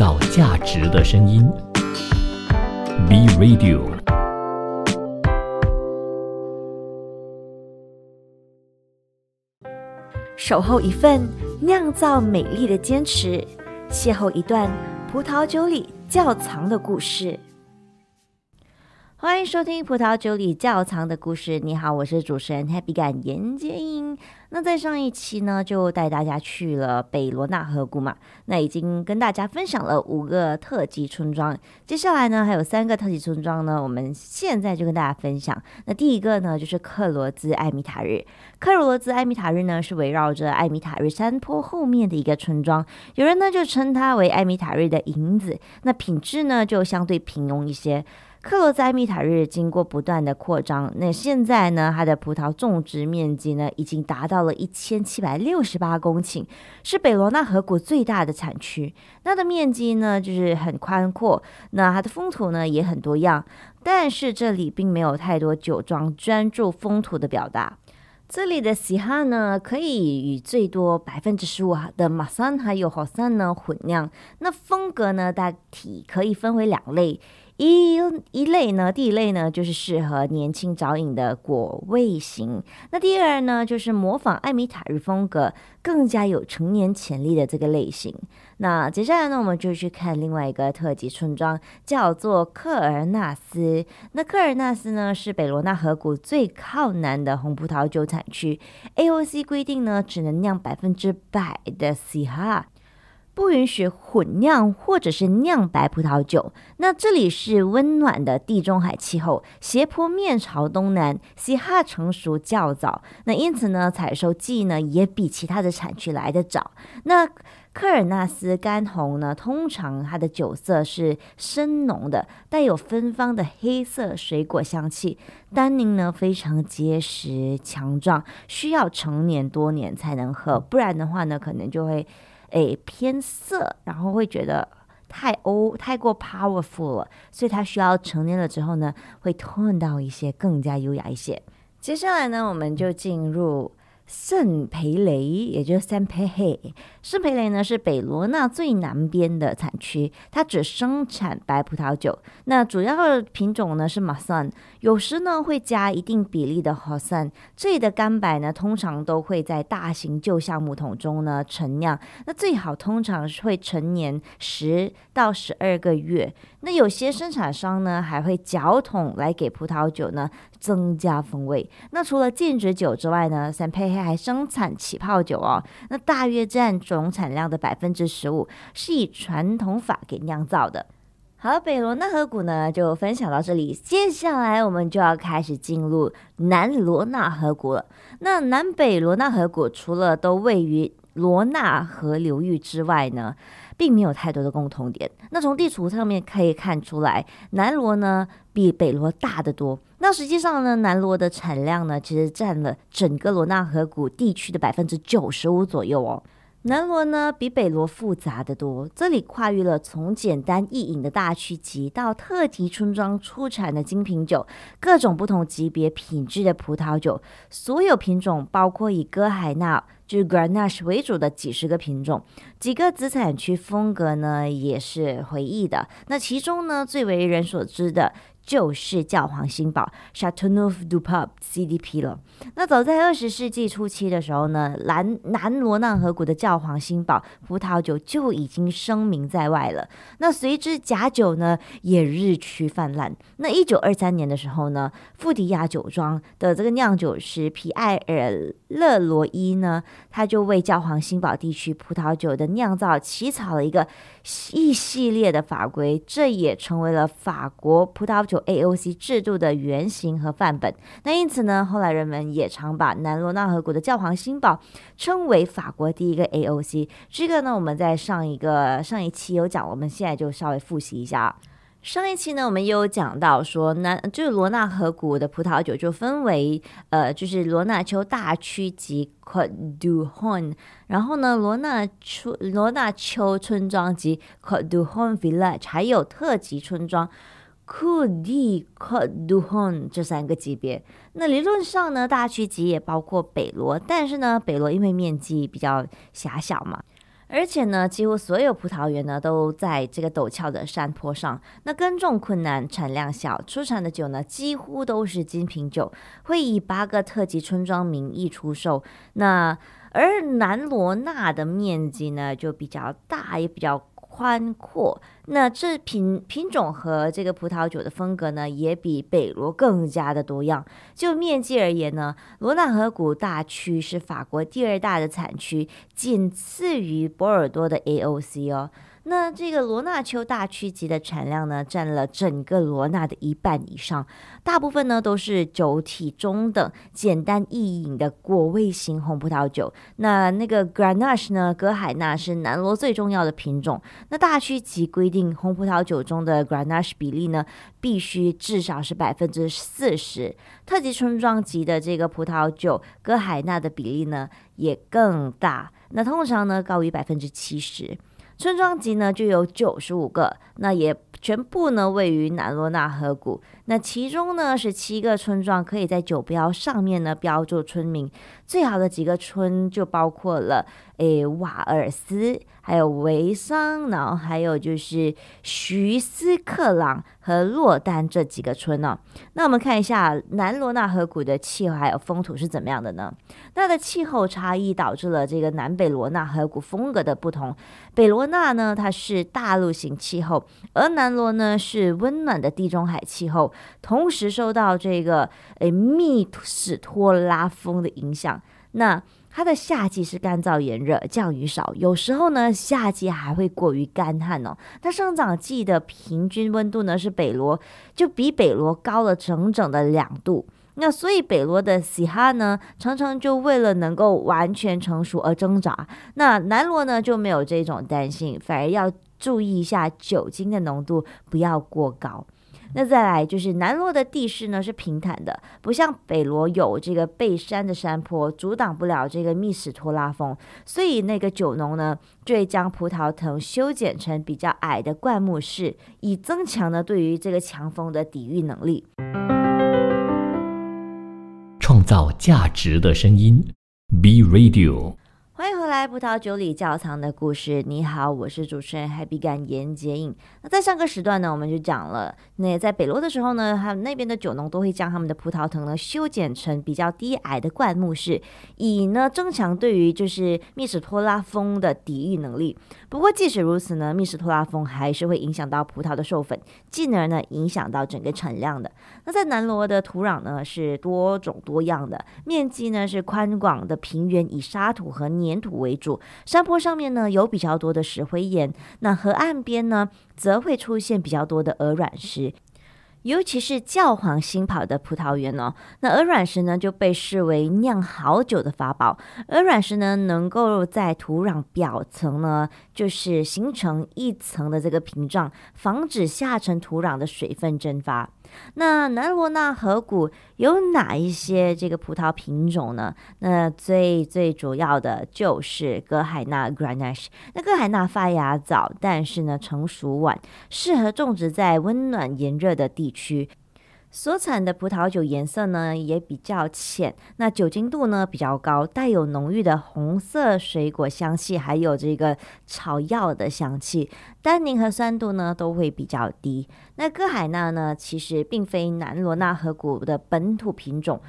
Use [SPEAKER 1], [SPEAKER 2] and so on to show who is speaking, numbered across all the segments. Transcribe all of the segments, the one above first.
[SPEAKER 1] 造价值的声音。B Radio。
[SPEAKER 2] 守候一份酿造美丽的坚持，邂逅一段葡萄酒里窖藏的故事。欢迎收听《葡萄酒里窖藏的故事》。你好，我是主持人 Happy 感严洁英。那在上一期呢，就带大家去了北罗纳河谷嘛。那已经跟大家分享了五个特级村庄，接下来呢还有三个特级村庄呢，我们现在就跟大家分享。那第一个呢就是克罗兹艾米塔日。克罗兹艾米塔日呢是围绕着艾米塔日山坡后面的一个村庄，有人呢就称它为艾米塔日的银子。那品质呢就相对平庸一些。克罗塞密塔日经过不断的扩张，那现在呢，它的葡萄种植面积呢，已经达到了一千七百六十八公顷，是北罗纳河谷最大的产区。它的面积呢，就是很宽阔，那它的风土呢，也很多样。但是这里并没有太多酒庄专注风土的表达。这里的西哈呢，可以与最多百分之十五的马桑还有好山呢混酿。那风格呢，大体可以分为两类。一一类呢，第一类呢就是适合年轻早饮的果味型。那第二呢，就是模仿艾米塔日风格，更加有成年潜力的这个类型。那接下来呢，我们就去看另外一个特级村庄，叫做科尔纳斯。那科尔纳斯呢，是北罗纳河谷最靠南的红葡萄酒产区。AOC 规定呢，只能酿百分之百的西哈。不允许混酿或者是酿白葡萄酒。那这里是温暖的地中海气候，斜坡面朝东南，西哈成熟较早。那因此呢，采收季呢也比其他的产区来得早。那科尔纳斯干红呢，通常它的酒色是深浓的，带有芬芳的黑色水果香气。单宁呢非常结实强壮，需要成年多年才能喝，不然的话呢，可能就会。诶，偏色，然后会觉得太欧太过 powerful 了，所以他需要成年了之后呢，会吞到一些更加优雅一些。接下来呢，我们就进入。圣培雷，也就是圣培黑。圣培雷呢是北罗纳最南边的产区，它只生产白葡萄酒。那主要品种呢是马桑，有时呢会加一定比例的荷桑。这里的干白呢通常都会在大型旧橡木桶中呢陈酿，那最好通常是会陈年十到十二个月。那有些生产商呢还会搅桶来给葡萄酒呢增加风味。那除了禁止酒之外呢，三培黑。还生产起泡酒哦，那大约占总产量的百分之十五，是以传统法给酿造的。好，北罗纳河谷呢就分享到这里，接下来我们就要开始进入南罗纳河谷了。那南北罗纳河谷除了都位于罗纳河流域之外呢，并没有太多的共同点。那从地图上面可以看出来，南罗呢比北罗大得多。那实际上呢，南罗的产量呢，其实占了整个罗纳河谷地区的百分之九十五左右哦。南罗呢比北罗复杂的多，这里跨越了从简单易饮的大区级到特级村庄出产的精品酒，各种不同级别品质的葡萄酒，所有品种包括以歌海纳就是 Grenache 为主的几十个品种，几个子产区风格呢也是回忆的。那其中呢最为人所知的。就是教皇新堡 Chateauneuf du Pape CDP 了。那早在二十世纪初期的时候呢，南南罗纳河谷的教皇新堡葡萄酒就已经声名在外了。那随之假酒呢也日趋泛滥。那一九二三年的时候呢，富迪亚酒庄的这个酿酒师皮埃尔勒罗伊呢，他就为教皇新堡地区葡萄酒的酿造起草了一个一系列的法规，这也成为了法国葡萄酒。AOC 制度的原型和范本。那因此呢，后来人们也常把南罗纳河谷的教皇新堡称为法国第一个 AOC。这个呢，我们在上一个上一期有讲，我们现在就稍微复习一下。上一期呢，我们也有讲到说，南就是罗纳河谷的葡萄酒就分为呃，就是罗纳丘大区及 c o t d u h o n 然后呢，罗纳丘罗纳丘村庄及 c o t d u h o n Village，还有特级村庄。库迪、克杜亨这三个级别，那理论上呢，大区级也包括北罗，但是呢，北罗因为面积比较狭小嘛，而且呢，几乎所有葡萄园呢都在这个陡峭的山坡上。那耕种困难，产量小，出产的酒呢几乎都是精品酒，会以八个特级村庄名义出售。那而南罗纳的面积呢就比较大，也比较。宽阔，那这品品种和这个葡萄酒的风格呢，也比北罗更加的多样。就面积而言呢，罗纳河谷大区是法国第二大的产区，仅次于波尔多的 AOC 哦。那这个罗纳丘大区级的产量呢，占了整个罗纳的一半以上，大部分呢都是酒体中等、简单易饮的果味型红葡萄酒。那那个 Grenache 呢，格海纳是南罗最重要的品种。那大区级规定，红葡萄酒中的 Grenache 比例呢，必须至少是百分之四十。特级村庄级的这个葡萄酒，格海纳的比例呢也更大，那通常呢高于百分之七十。村庄级呢就有九十五个，那也全部呢位于南罗纳河谷。那其中呢是七个村庄可以在酒标上面呢标注村名，最好的几个村就包括了诶瓦尔斯。还有维桑，然后还有就是徐斯克朗和洛丹这几个村呢。那我们看一下南罗纳河谷的气候还有风土是怎么样的呢？它的气候差异导致了这个南北罗纳河谷风格的不同。北罗纳呢，它是大陆型气候，而南罗呢是温暖的地中海气候，同时受到这个诶密史托拉风的影响。那它的夏季是干燥炎热，降雨少，有时候呢，夏季还会过于干旱哦。它生长季的平均温度呢是北罗，就比北罗高了整整的两度。那所以北罗的西哈呢，常常就为了能够完全成熟而挣扎。那南罗呢就没有这种担心，反而要注意一下酒精的浓度不要过高。那再来就是南罗的地势呢是平坦的，不像北罗有这个背山的山坡阻挡不了这个密史托拉风，所以那个酒农呢就会将葡萄藤修剪成比较矮的灌木式，以增强呢对于这个强风的抵御能力。
[SPEAKER 1] 创造价值的声音，B Radio。
[SPEAKER 2] 来，葡萄酒里窖藏的故事。你好，我是主持人 Happy 感言接应。那在上个时段呢，我们就讲了，那在北罗的时候呢，他们那边的酒农都会将他们的葡萄藤呢修剪成比较低矮的灌木式，以呢增强对于就是密史托拉风的抵御能力。不过即使如此呢，密史托拉风还是会影响到葡萄的授粉，进而呢影响到整个产量的。那在南罗的土壤呢是多种多样的，面积呢是宽广的平原，以沙土和。粘土为主，山坡上面呢有比较多的石灰岩，那河岸边呢则会出现比较多的鹅卵石，尤其是教皇新跑的葡萄园哦，那鹅卵石呢就被视为酿好酒的法宝。鹅卵石呢能够在土壤表层呢就是形成一层的这个屏障，防止下沉土壤的水分蒸发。那南罗纳河谷有哪一些这个葡萄品种呢？那最最主要的就是格海纳 （Grenache）。那格海纳发芽早，但是呢成熟晚，适合种植在温暖炎热的地区。所产的葡萄酒颜色呢也比较浅，那酒精度呢比较高，带有浓郁的红色水果香气，还有这个草药的香气，单宁和酸度呢都会比较低。那哥海纳呢其实并非南罗纳河谷的本土品种。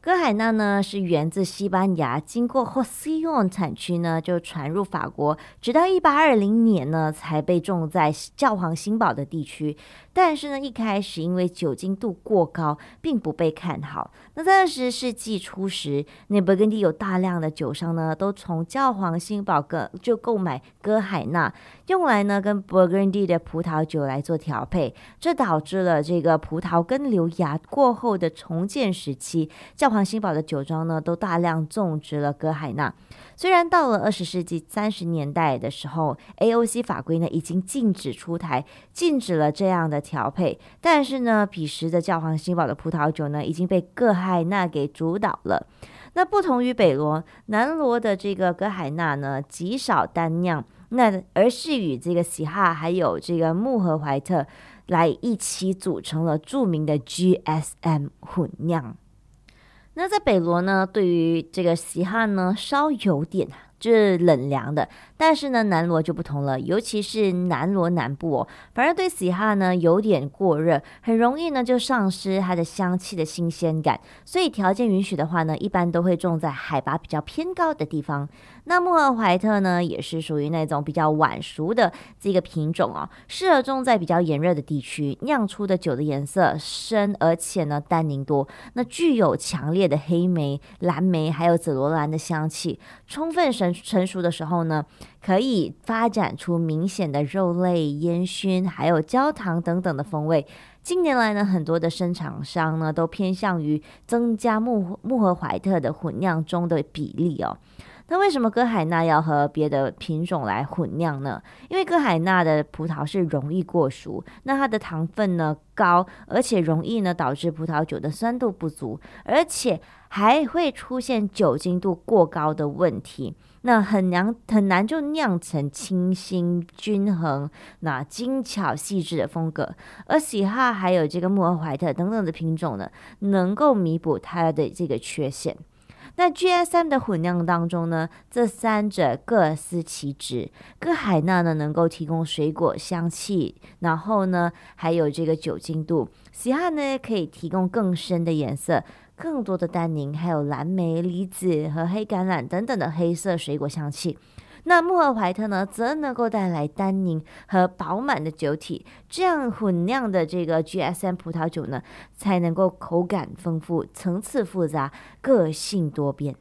[SPEAKER 2] 哥海纳呢是源自西班牙，经过霍西永产区呢就传入法国，直到一八二零年呢才被种在教皇新堡的地区。但是呢，一开始因为酒精度过高，并不被看好。那在二十世纪初时，那勃艮第有大量的酒商呢，都从教皇新堡哥就购买哥海纳，用来呢跟勃艮第的葡萄酒来做调配。这导致了这个葡萄根瘤芽过后的重建时期，教皇新堡的酒庄呢都大量种植了哥海纳。虽然到了二十世纪三十年代的时候，AOC 法规呢已经禁止出台，禁止了这样的调配，但是呢，彼时的教皇新堡的葡萄酒呢已经被哥海纳给主导了。那不同于北罗、南罗的这个哥海纳呢，极少单酿，那而是与这个喜哈还有这个穆和怀特来一起组成了著名的 GSM 混酿。那在北罗呢，对于这个西汉呢，稍有点就是冷凉的。但是呢，南罗就不同了，尤其是南罗南部哦，反而对喜哈呢有点过热，很容易呢就丧失它的香气的新鲜感。所以条件允许的话呢，一般都会种在海拔比较偏高的地方。那穆赫怀特呢，也是属于那种比较晚熟的这个品种哦，适合种在比较炎热的地区，酿出的酒的颜色深，而且呢单宁多，那具有强烈的黑莓、蓝莓还有紫罗兰的香气。充分神成熟的时候呢，可以发展出明显的肉类、烟熏还有焦糖等等的风味。近年来呢，很多的生产商呢都偏向于增加木木和怀特的混酿中的比例哦。那为什么歌海纳要和别的品种来混酿呢？因为歌海纳的葡萄是容易过熟，那它的糖分呢高，而且容易呢导致葡萄酒的酸度不足，而且还会出现酒精度过高的问题，那很难很难就酿成清新均衡、那精巧细致的风格。而喜哈还有这个穆尔怀特等等的品种呢，能够弥补它的这个缺陷。那 GSM 的混酿当中呢，这三者各司其职。各海纳呢能够提供水果香气，然后呢还有这个酒精度；喜汗呢可以提供更深的颜色、更多的单宁，还有蓝莓、梨子和黑橄榄等等的黑色水果香气。那穆尔怀特呢，则能够带来单宁和饱满的酒体，这样混酿的这个 GSM 葡萄酒呢，才能够口感丰富、层次复杂、个性多变。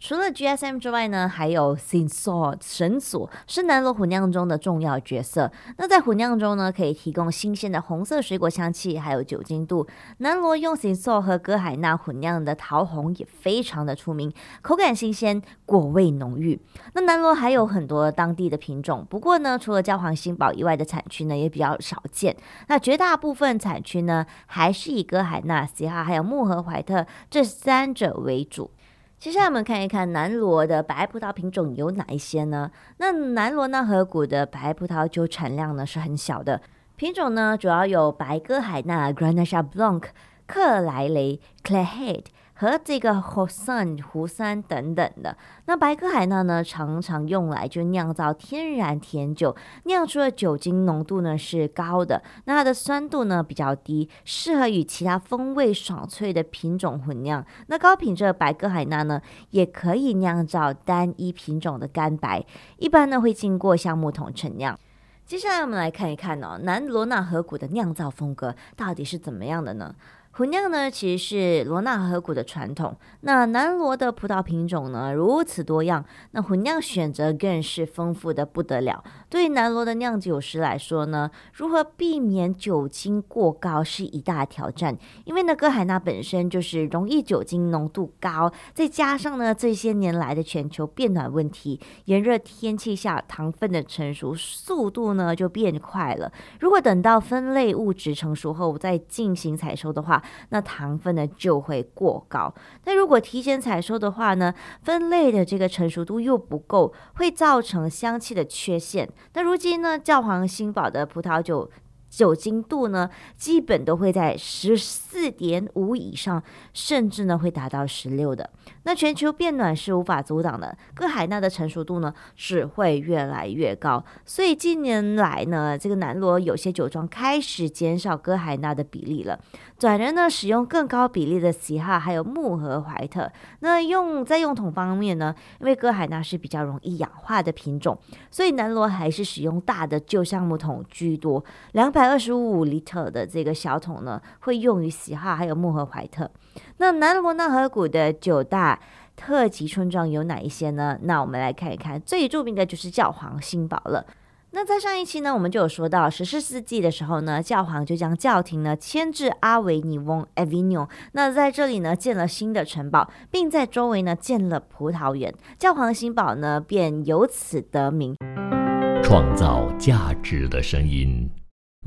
[SPEAKER 2] 除了 GSM 之外呢，还有 Sinsor 神索是南罗混酿中的重要角色。那在混酿中呢，可以提供新鲜的红色水果香气，还有酒精度。南罗用 Sinsor 和歌海纳混酿的桃红也非常的出名，口感新鲜，果味浓郁。那南罗还有很多当地的品种，不过呢，除了焦黄新堡以外的产区呢，也比较少见。那绝大部分产区呢，还是以歌海纳、西哈还有穆和怀特这三者为主。接下来我们看一看南罗的白葡萄品种有哪一些呢？那南罗纳河谷的白葡萄酒产量呢是很小的，品种呢主要有白歌海纳 （Grenache Blanc）、克莱雷 （Clairhead）。和这个 Hosan 湖山等等的，那白科海纳呢，常常用来就酿造天然甜酒，酿出的酒精浓度呢是高的，那它的酸度呢比较低，适合与其他风味爽脆的品种混酿。那高品质的白科海纳呢，也可以酿造单一品种的干白，一般呢会经过橡木桶陈酿。接下来我们来看一看哦，南罗纳河谷的酿造风格到底是怎么样的呢？混酿呢，其实是罗纳河谷的传统。那南罗的葡萄品种呢，如此多样，那混酿选择更是丰富的不得了。对于南罗的酿酒师来说呢，如何避免酒精过高是一大挑战。因为呢，哥海纳本身就是容易酒精浓度高，再加上呢，这些年来的全球变暖问题，炎热天气下糖分的成熟速度呢就变快了。如果等到分类物质成熟后再进行采收的话，那糖分呢就会过高。那如果提前采收的话呢，分类的这个成熟度又不够，会造成香气的缺陷。那如今呢，教皇新堡的葡萄酒。酒精度呢，基本都会在十四点五以上，甚至呢会达到十六的。那全球变暖是无法阻挡的，哥海纳的成熟度呢只会越来越高。所以近年来呢，这个南罗有些酒庄开始减少哥海纳的比例了，转人呢使用更高比例的喜哈还有木和怀特。那用在用桶方面呢，因为哥海纳是比较容易氧化的品种，所以南罗还是使用大的旧橡木桶居多，两百。二十五 liter 的这个小桶呢，会用于喜哈还有木和怀特。那南罗纳河谷的九大特级村庄有哪一些呢？那我们来看一看，最著名的就是教皇新堡了。那在上一期呢，我们就有说到十四世纪的时候呢，教皇就将教廷呢迁至阿维尼翁 （Avignon）。那在这里呢，建了新的城堡，并在周围呢建了葡萄园，教皇新堡呢便由此得名。
[SPEAKER 1] 创造价值的声音。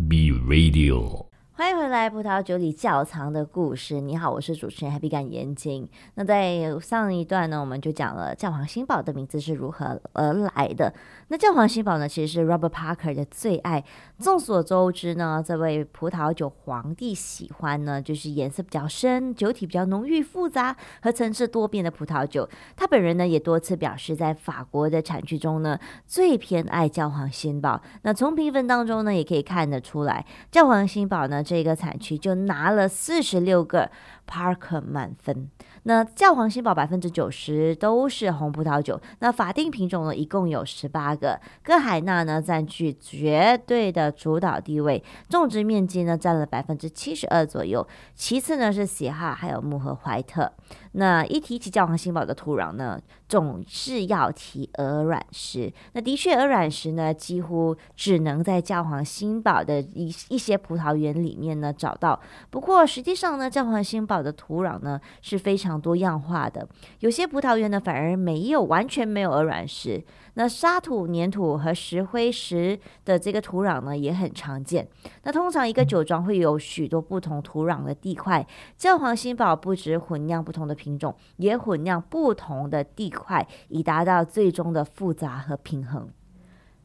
[SPEAKER 1] B Radio。
[SPEAKER 2] 欢迎回来，葡萄酒里窖藏的故事。你好，我是主持人 Happy 干眼睛。那在上一段呢，我们就讲了教皇新堡的名字是如何而来的。那教皇新堡呢，其实是 Robert Parker 的最爱。众所周知呢，这位葡萄酒皇帝喜欢呢，就是颜色比较深、酒体比较浓郁、复杂和层次多变的葡萄酒。他本人呢，也多次表示，在法国的产区中呢，最偏爱教皇新堡。那从评分当中呢，也可以看得出来，教皇新堡呢。这个产区就拿了四十六个 Parker 满分。那教皇新堡百分之九十都是红葡萄酒，那法定品种呢一共有十八个，哥海纳呢占据绝对的主导地位，种植面积呢占了百分之七十二左右，其次呢是喜哈还有穆和怀特。那一提起教皇新堡的土壤呢，总是要提鹅卵石。那的确，鹅卵石呢几乎只能在教皇新堡的一一些葡萄园里面呢找到。不过实际上呢，教皇新堡的土壤呢是非常多样化的，有些葡萄园呢反而没有完全没有鹅卵石。那沙土、粘土和石灰石的这个土壤呢，也很常见。那通常一个酒庄会有许多不同土壤的地块。教皇新堡不止混酿不同的品种，也混酿不同的地块，以达到最终的复杂和平衡。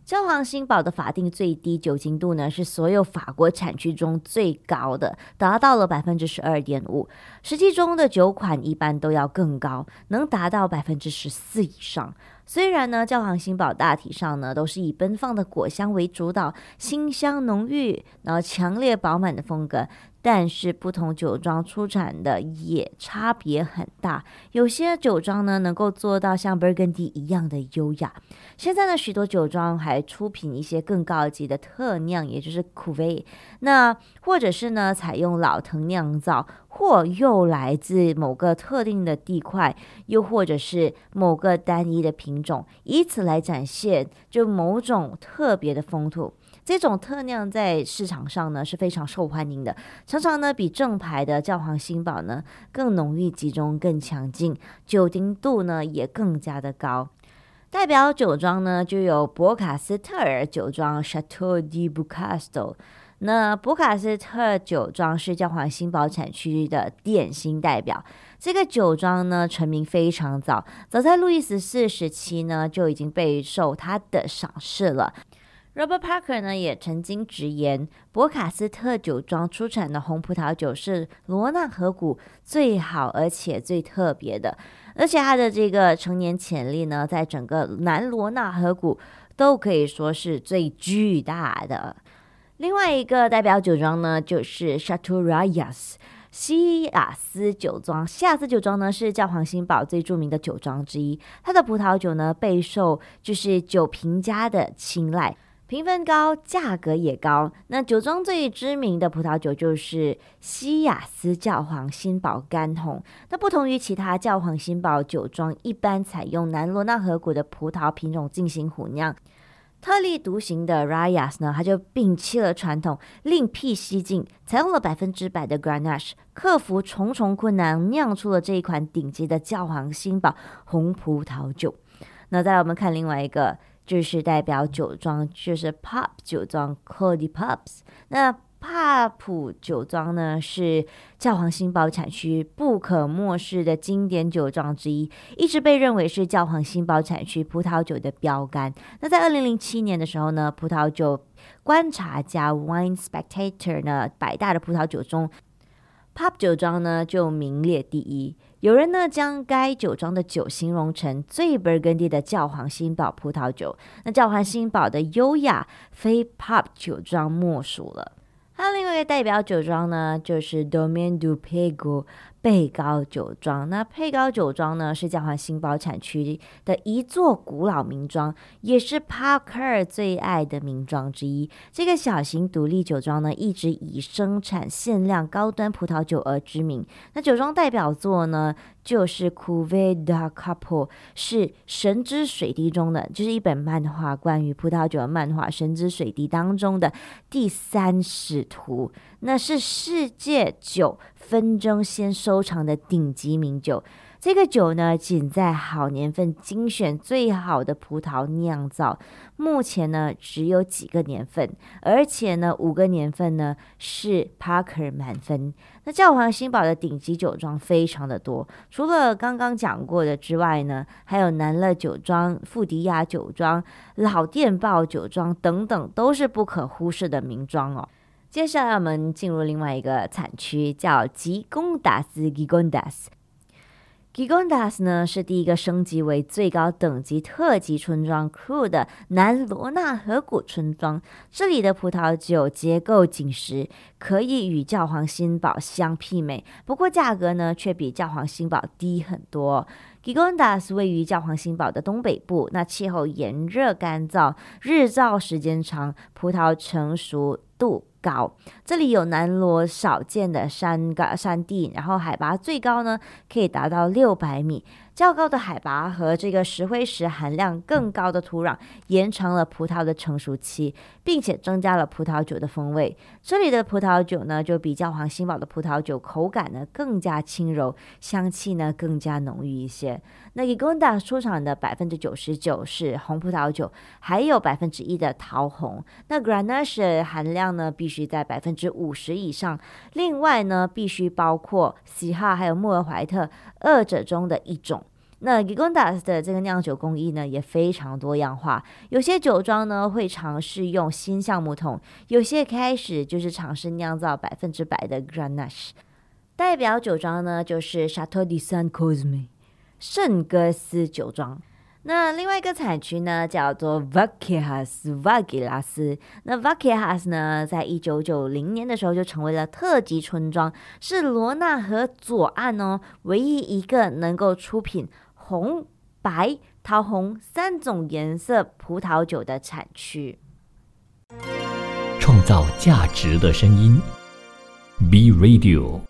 [SPEAKER 2] 教皇新堡的法定最低酒精度呢，是所有法国产区中最高的，达到了百分之十二点五。实际中的酒款一般都要更高，能达到百分之十四以上。虽然呢，教皇新堡大体上呢都是以奔放的果香为主导，馨香浓郁，然后强烈饱满的风格。但是不同酒庄出产的也差别很大，有些酒庄呢能够做到像 Burgundy 一样的优雅。现在呢，许多酒庄还出品一些更高级的特酿，也就是 c u v e。那或者是呢，采用老藤酿造，或又来自某个特定的地块，又或者是某个单一的品种，以此来展现就某种特别的风土。这种特酿在市场上呢是非常受欢迎的，常常呢比正牌的教皇新堡呢更浓郁集中、更强劲，酒精度呢也更加的高。代表酒庄呢就有博卡斯特尔酒庄 （Chateau de b u c a s t o 那博卡斯特酒庄是教皇新堡产区的典型代表。这个酒庄呢成名非常早，早在路易十四时期呢就已经备受他的赏识了。Robert Parker 呢也曾经直言，博卡斯特酒庄出产的红葡萄酒是罗纳河谷最好而且最特别的，而且它的这个成年潜力呢，在整个南罗纳河谷都可以说是最巨大的。另外一个代表酒庄呢，就是 Chateau Rayas 西雅斯酒庄。西雅斯酒庄呢是教皇新堡最著名的酒庄之一，它的葡萄酒呢备受就是酒评家的青睐。评分高，价格也高。那酒庄最知名的葡萄酒就是西雅斯教皇新堡干红。那不同于其他教皇新堡酒庄，一般采用南罗纳河谷的葡萄品种进行混酿，特立独行的 Rayas 呢，它就摒弃了传统，另辟蹊径，采用了百分之百的 Grenache，克服重重困难，酿出了这一款顶级的教皇新堡红葡萄酒。那再来，我们看另外一个。就是代表酒庄，就是 Pop 酒庄 c o d y Pops。那帕普酒庄呢，是教皇新堡产区不可漠视的经典酒庄之一，一直被认为是教皇新堡产区葡萄酒的标杆。那在二零零七年的时候呢，葡萄酒观察家 Wine Spectator 呢百大的葡萄酒中，Pop 酒庄呢就名列第一。有人呢将该酒庄的酒形容成最 Burgundy 的教皇新堡葡萄酒，那教皇新堡的优雅非 Pop 酒庄莫属了。还有另外一个代表酒庄呢，就是 Domaine du Pego。佩高酒庄，那佩高酒庄呢是教皇新堡产区的一座古老名庄，也是帕克尔最爱的名庄之一。这个小型独立酒庄呢，一直以生产限量高端葡萄酒而知名。那酒庄代表作呢，就是《Cuvée de Couple》，是《神之水滴》中的，就是一本漫画，关于葡萄酒的漫画《神之水滴》当中的第三使徒。那是世界酒纷争先收藏的顶级名酒，这个酒呢，仅在好年份精选最好的葡萄酿造。目前呢，只有几个年份，而且呢，五个年份呢是 Parker 满分。那教皇新堡的顶级酒庄非常的多，除了刚刚讲过的之外呢，还有南乐酒庄、富迪亚酒庄、老电报酒庄等等，都是不可忽视的名庄哦。接下来我们进入另外一个产区，叫吉贡达斯 （Gigondas）。Gigondas 呢是第一个升级为最高等级特级村庄 Crew 的南罗纳河谷村庄。这里的葡萄酒结构紧实，可以与教皇新堡相媲美，不过价格呢却比教皇新堡低很多。Gigondas 位于教皇新堡的东北部，那气候炎热干燥，日照时间长，葡萄成熟度。高，这里有南罗少见的山高山地，然后海拔最高呢可以达到六百米。较高的海拔和这个石灰石含量更高的土壤，延长了葡萄的成熟期，并且增加了葡萄酒的风味。这里的葡萄酒呢，就比教皇新堡的葡萄酒口感呢更加轻柔，香气呢更加浓郁一些。那 g i g o n d a 出厂的百分之九十九是红葡萄酒，还有百分之一的桃红。那 Grenache 含量呢必须在百分之五十以上，另外呢必须包括喜哈还有穆尔怀特二者中的一种。那 g i g o n d a 的这个酿酒工艺呢也非常多样化，有些酒庄呢会尝试用新橡木桶，有些开始就是尝试酿造百分之百的 Grenache。代表酒庄呢就是 Chateau de Saint Cosme 圣戈斯酒庄。那另外一个产区呢，叫做 Vaquejas 瓦吉拉斯。那 Vaquejas 呢，在一九九零年的时候就成为了特级村庄，是罗纳河左岸哦唯一一个能够出品红、白、桃红三种颜色葡萄酒的产区。
[SPEAKER 1] 创造价值的声音，B Radio。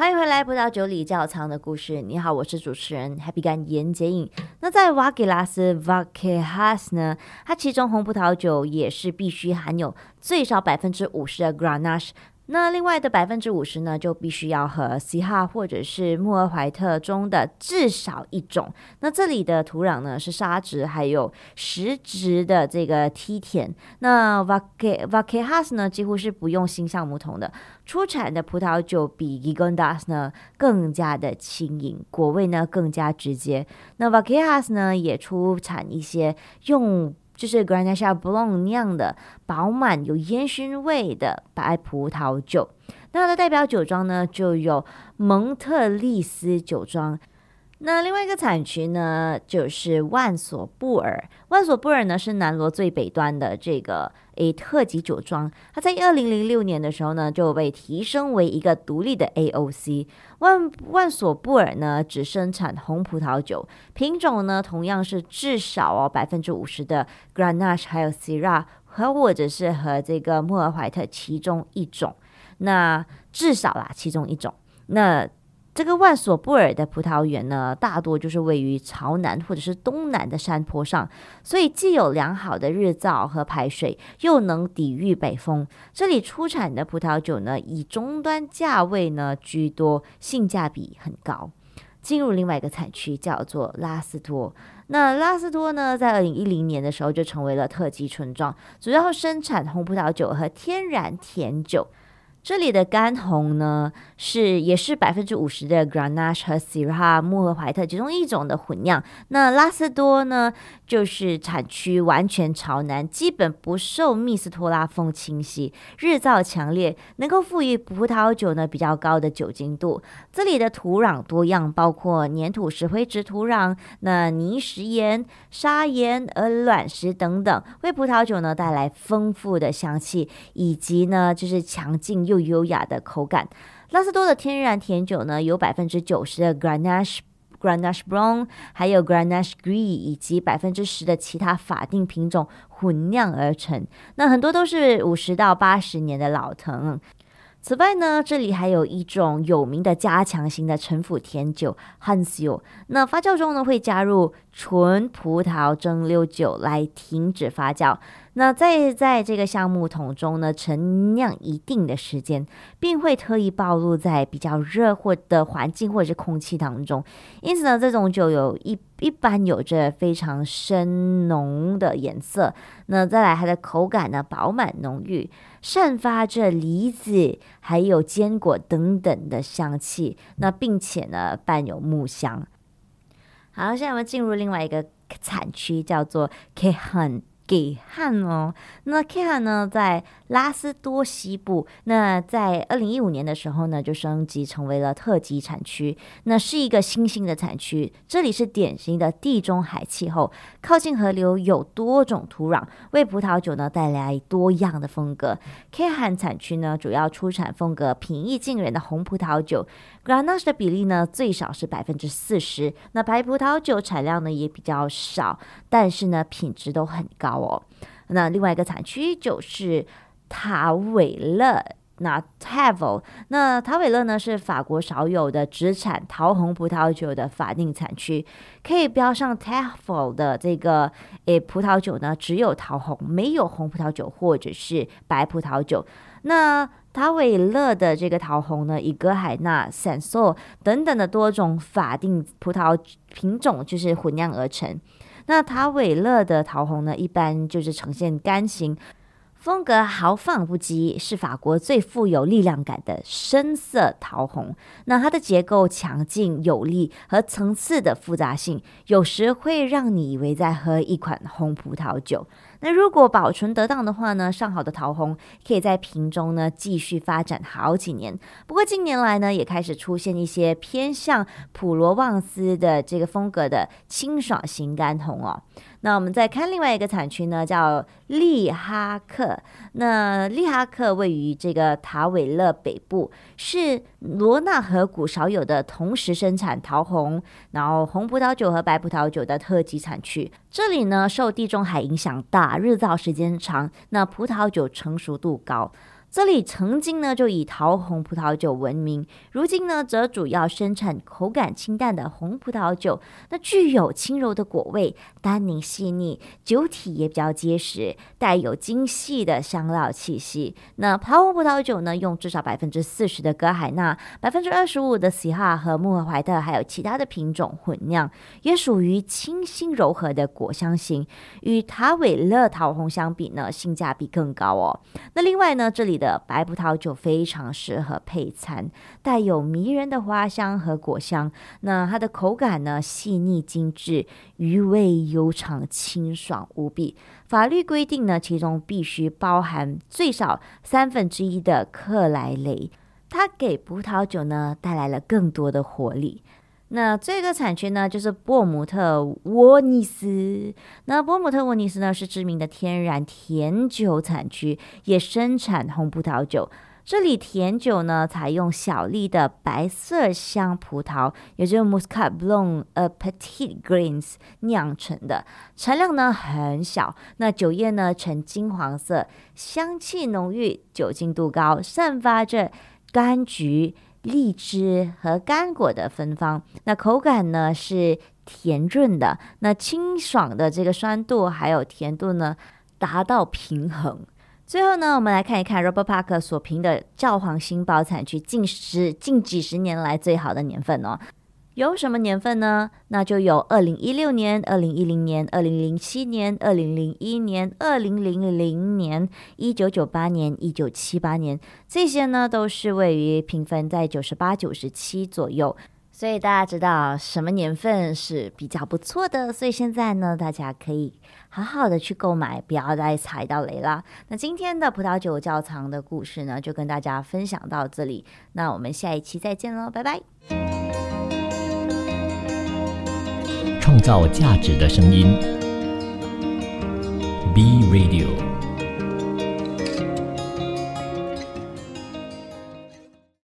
[SPEAKER 2] 欢迎回来，葡萄酒里窖藏的故事。你好，我是主持人 Happy 干严洁影。那在瓦吉拉斯 Vaquejas 呢，它其中红葡萄酒也是必须含有最少百分之五十的 granache。那另外的百分之五十呢，就必须要和西哈或者是穆尔怀特中的至少一种。那这里的土壤呢是沙质，还有石质的这个梯田。那 Vaque Vaquejas 呢几乎是不用新橡木桶的，出产的葡萄酒比 Gigondas 呢更加的轻盈，果味呢更加直接。那 Vaquejas 呢也出产一些用。就是 g r a n a c h a b l o n 酿的饱满有烟熏味的白葡萄酒。那它的代表酒庄呢，就有蒙特利斯酒庄。那另外一个产区呢，就是万索布尔。万索布尔呢，是南罗最北端的这个。A 特级酒庄，它在二零零六年的时候呢，就被提升为一个独立的 AOC。万万索布尔呢，只生产红葡萄酒，品种呢同样是至少哦百分之五十的 Grenache，还有 Syrah 和或者是和这个穆尔怀特其中一种，那至少啦其中一种，那。这个万索布尔的葡萄园呢，大多就是位于朝南或者是东南的山坡上，所以既有良好的日照和排水，又能抵御北风。这里出产的葡萄酒呢，以中端价位呢居多，性价比很高。进入另外一个产区，叫做拉斯托。那拉斯托呢，在二零一零年的时候就成为了特级村庄，主要生产红葡萄酒和天然甜酒。这里的干红呢，是也是百分之五十的 Grenache 和 Syrah 穆赫怀特其中一种的混酿。那拉斯多呢，就是产区完全朝南，基本不受密斯托拉风侵袭，日照强烈，能够赋予葡萄酒呢比较高的酒精度。这里的土壤多样，包括粘土石灰质土壤、那泥石岩、砂岩、鹅卵石等等，为葡萄酒呢带来丰富的香气，以及呢就是强劲。又优雅的口感，拉斯多的天然甜酒呢，有百分之九十的 Grenache Grenache b r o w n 还有 Grenache Gris，以及百分之十的其他法定品种混酿而成。那很多都是五十到八十年的老藤。此外呢，这里还有一种有名的加强型的陈腐甜酒 Hansio。那发酵中呢，会加入纯葡萄蒸馏酒来停止发酵。那再在这个橡木桶中呢陈酿一定的时间，并会特意暴露在比较热或的环境或者是空气当中。因此呢，这种酒有一一般有着非常深浓的颜色。那再来，它的口感呢饱满浓郁，散发着梨子还有坚果等等的香气。那并且呢伴有木香。好，现在我们进入另外一个产区，叫做 k e h a n。给汉哦，那 K 汉呢，在拉斯多西部。那在二零一五年的时候呢，就升级成为了特级产区。那是一个新兴的产区，这里是典型的地中海气候，靠近河流，有多种土壤，为葡萄酒呢带来多样的风格。K 汉产区呢，主要出产风格平易近人的红葡萄酒。Grenache 的比例呢，最少是百分之四十。那白葡萄酒产量呢也比较少，但是呢品质都很高哦。那另外一个产区就是塔韦勒，那 Tavel。那塔韦勒呢是法国少有的只产桃红葡萄酒的法定产区，可以标上 Tavel 的这个诶葡萄酒呢，只有桃红，没有红葡萄酒或者是白葡萄酒。那塔韦勒的这个桃红呢，以格海纳、闪烁等等的多种法定葡萄品种就是混酿而成。那塔韦勒的桃红呢，一般就是呈现干型。风格豪放不羁，是法国最富有力量感的深色桃红。那它的结构强劲有力和层次的复杂性，有时会让你以为在喝一款红葡萄酒。那如果保存得当的话呢，上好的桃红可以在瓶中呢继续发展好几年。不过近年来呢，也开始出现一些偏向普罗旺斯的这个风格的清爽型干红哦。那我们再看另外一个产区呢，叫利哈克。那利哈克位于这个塔韦勒北部，是罗纳河谷少有的同时生产桃红、然后红葡萄酒和白葡萄酒的特级产区。这里呢，受地中海影响大，日照时间长，那葡萄酒成熟度高。这里曾经呢就以桃红葡萄酒闻名，如今呢则主要生产口感清淡的红葡萄酒，那具有轻柔的果味，单宁细腻，酒体也比较结实，带有精细的香料气息。那桃红葡萄酒呢，用至少百分之四十的歌海纳，百分之二十五的喜哈和穆赫怀特，还有其他的品种混酿，也属于清新柔和的果香型。与塔韦勒桃红相比呢，性价比更高哦。那另外呢，这里。的白葡萄酒非常适合配餐，带有迷人的花香和果香。那它的口感呢，细腻精致，余味悠长，清爽无比。法律规定呢，其中必须包含最少三分之一的克莱雷，它给葡萄酒呢带来了更多的活力。那这个产区呢，就是波姆特沃尼斯。那波姆特沃尼斯呢，是知名的天然甜酒产区，也生产红葡萄酒。这里甜酒呢，采用小粒的白色香葡萄，也就是 Muscat Blanc a Petit Grains 酿成的，产量呢很小。那酒液呢呈金黄色，香气浓郁，酒精度高，散发着柑橘。荔枝和干果的芬芳，那口感呢是甜润的，那清爽的这个酸度还有甜度呢达到平衡。最后呢，我们来看一看 Robert Parker 所评的教皇新堡产区近十近几十年来最好的年份哦。有什么年份呢？那就有二零一六年、二零一零年、二零零七年、二零零一年、二零零零年、一九九八年、一九七八年，这些呢都是位于评分在九十八、九十七左右。所以大家知道什么年份是比较不错的。所以现在呢，大家可以好好的去购买，不要再踩到雷啦。那今天的葡萄酒窖藏的故事呢，就跟大家分享到这里。那我们下一期再见喽，拜拜。
[SPEAKER 1] 创造价值的声音，B Radio。